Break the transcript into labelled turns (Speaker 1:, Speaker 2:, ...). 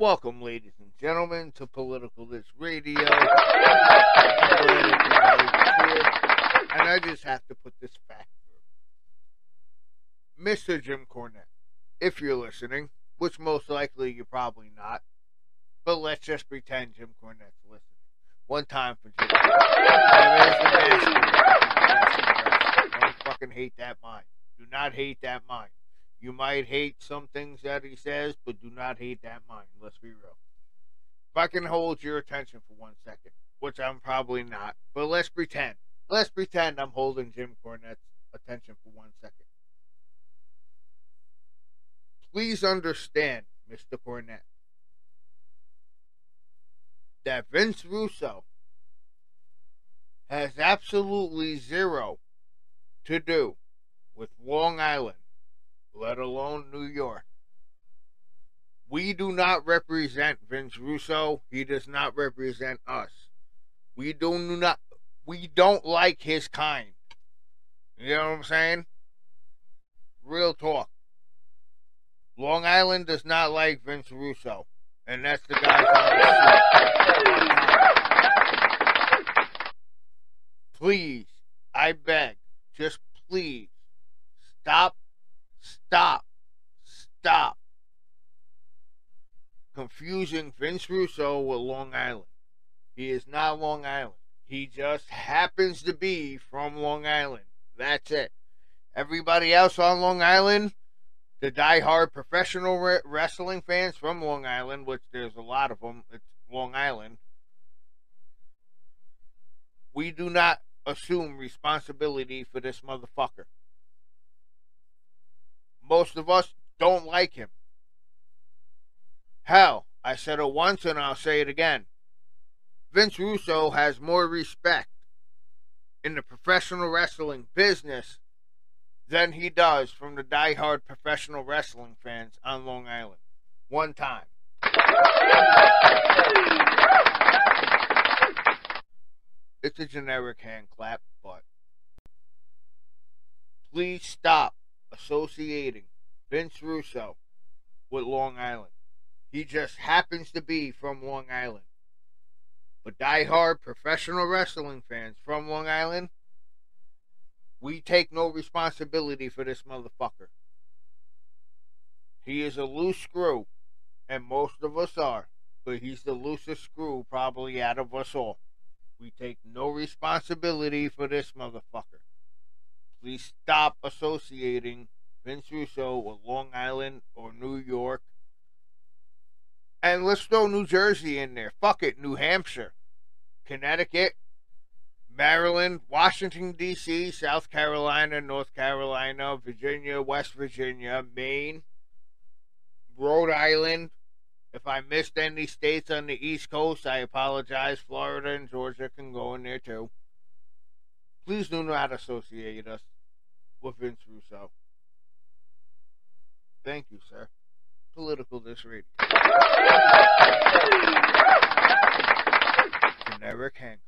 Speaker 1: Welcome, ladies and gentlemen, to Political This Radio. and I just have to put this fact through. Mr. Jim Cornette, if you're listening, which most likely you're probably not, but let's just pretend Jim Cornette's listening. One time for Jim. Don't fucking hate that mind. Do not hate that mind. You might hate some things that he says, but do not hate that mind. Let's be real. If I can hold your attention for one second, which I'm probably not, but let's pretend. Let's pretend I'm holding Jim Cornette's attention for one second. Please understand, Mr. Cornette, that Vince Russo has absolutely zero to do with Long Island let alone New York. We do not represent Vince Russo. He does not represent us. We do not we don't like his kind. You know what I'm saying? Real talk. Long Island does not like Vince Russo. And that's the guy Please, I beg, just please stop Stop. Stop. Confusing Vince Russo with Long Island. He is not Long Island. He just happens to be from Long Island. That's it. Everybody else on Long Island, the die-hard professional re- wrestling fans from Long Island, which there's a lot of them, it's Long Island. We do not assume responsibility for this motherfucker. Most of us don't like him. Hell, I said it once and I'll say it again. Vince Russo has more respect in the professional wrestling business than he does from the die-hard professional wrestling fans on Long Island. One time. It's a generic hand clap, but please stop associating Vince Russo with Long Island. He just happens to be from Long Island. But die-hard professional wrestling fans from Long Island, we take no responsibility for this motherfucker. He is a loose screw, and most of us are, but he's the loosest screw probably out of us all. We take no responsibility for this motherfucker. Please stop associating Vince Russo with Long Island or New York. And let's throw New Jersey in there. Fuck it, New Hampshire, Connecticut, Maryland, Washington, D.C., South Carolina, North Carolina, Virginia, West Virginia, Maine, Rhode Island. If I missed any states on the East Coast, I apologize. Florida and Georgia can go in there too. Please do not associate us with Vince Russo. Thank you, sir. Political This Radio. Generic Hank.